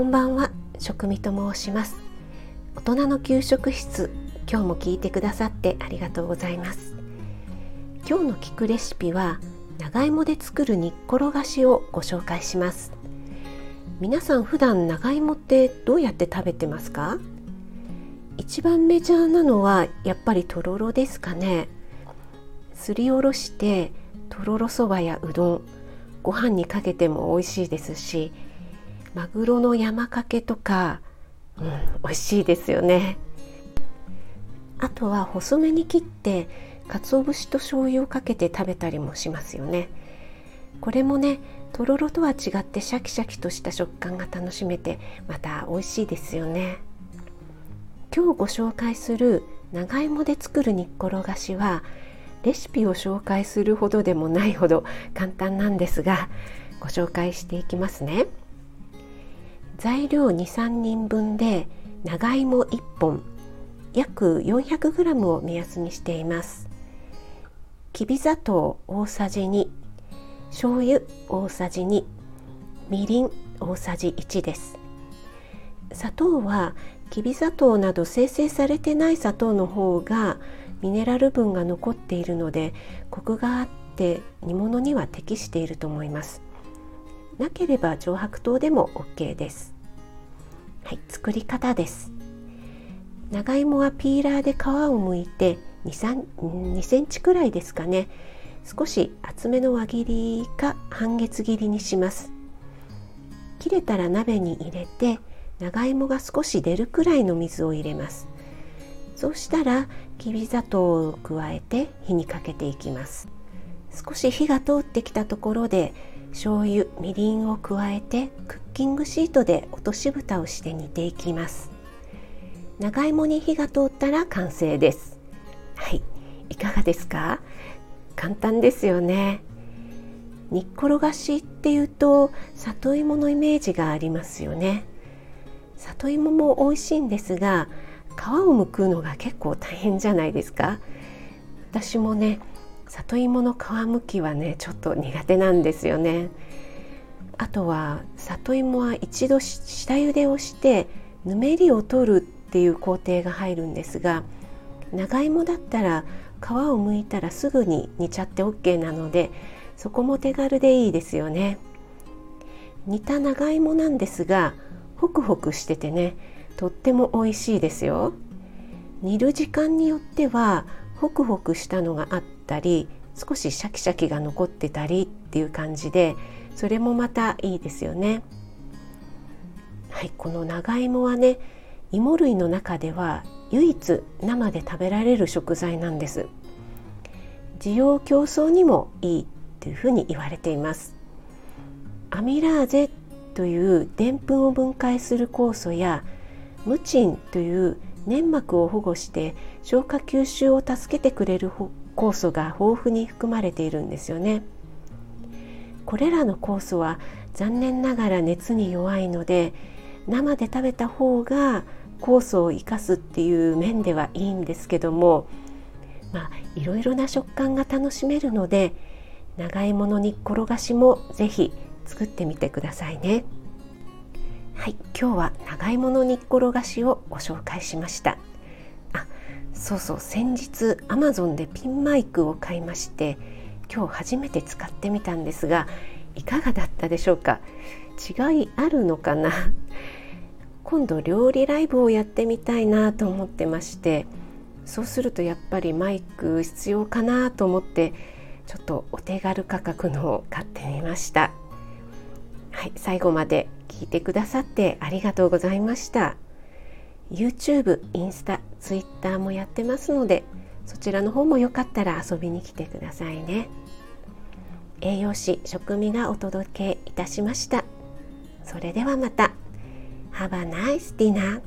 こんばんは。食味と申します。大人の給食室今日も聞いてくださってありがとうございます。今日の聞くレシピは長芋で作る煮っころがしをご紹介します。皆さん普段長芋ってどうやって食べてますか？一番メジャーなのはやっぱりとろろですかね。すりおろしてとろろそばやうどんご飯にかけても美味しいですしマグロの山かけとか、うん、美味しいですよね。あとは細めに切って鰹節と醤油をかけて食べたりもしますよね。これもねとろろとは違ってシャキシャキとした食感が楽しめてまた美味しいですよね。今日ご紹介する長芋で作る煮っころがしはレシピを紹介するほどでもないほど簡単なんですがご紹介していきますね材料23人分で長芋1本約 400g を目安にしています。きび砂糖大さじ2醤油大さじ2みりん大さじ1です。砂糖はきび砂糖など生成されてない砂糖の方がミネラル分が残っているのでコクがあって煮物には適していると思います。なければ上白糖でも OK です。はい、作り方です。長芋はピーラーで皮を剥いて 2, 2センチくらいですかね。少し厚めの輪切りか半月切りにします。切れたら鍋に入れて長芋が少し出るくらいの水を入れます。そうしたらきび砂糖を加えて火にかけていきます。少し火が通ってきたところで醤油みりんを加えてクッキングシートで落とし蓋をして煮ていきます。長芋に火が通ったら完成です。はい。いかがですか？簡単ですよね。煮っころがしっていうと里芋のイメージがありますよね。里芋も美味しいんですが皮を剥くのが結構大変じゃないですか？私もね里芋の皮むきはねちょっと苦手なんですよね。あとは里芋は一度下茹でをしてぬめりを取るっていう工程が入るんですが長芋だったら皮を剥いたらすぐに煮ちゃって OK なのでそこも手軽でいいですよね。煮た長芋なんですがホクホクしててねとっても美味しいですよ。煮る時間によってはホクホクしたのがあったり少しシャキシャキが残ってたりっていう感じでそれもまたいいですよね。はい、この長芋はね芋類の中では唯一生で食べられる食材なんです。需要競争にもいいというふうに言われています。アミラーゼというでんぷんを分解する酵素やムチンという粘膜を保護して消化吸収を助けてくれる酵素が豊富に含まれているんですよね。これらの酵素は残念ながら熱に弱いので生で食べた方が酵素を生かすっていう面ではいいんですけどもまあいろいろな食感が楽しめるので長芋の煮っころがしも是非作ってみてくださいね。はい今日は長芋の煮っころがしをご紹介しましたそうそう先日 Amazon でピンマイクを買いまして今日初めて使ってみたんですがいかがだったでしょうか？違いあるのかな？今度料理ライブをやってみたいなと思ってましてそうするとやっぱりマイク必要かなと思ってちょっとお手軽価格のを買ってみました。はい最後まで聞いてくださってありがとうございました。YouTube、インスタ、Twitter もやってますのでそちらの方もよかったら遊びに来てくださいね。栄養士食味がお届けいたしました。それではまた。Have a nice dinner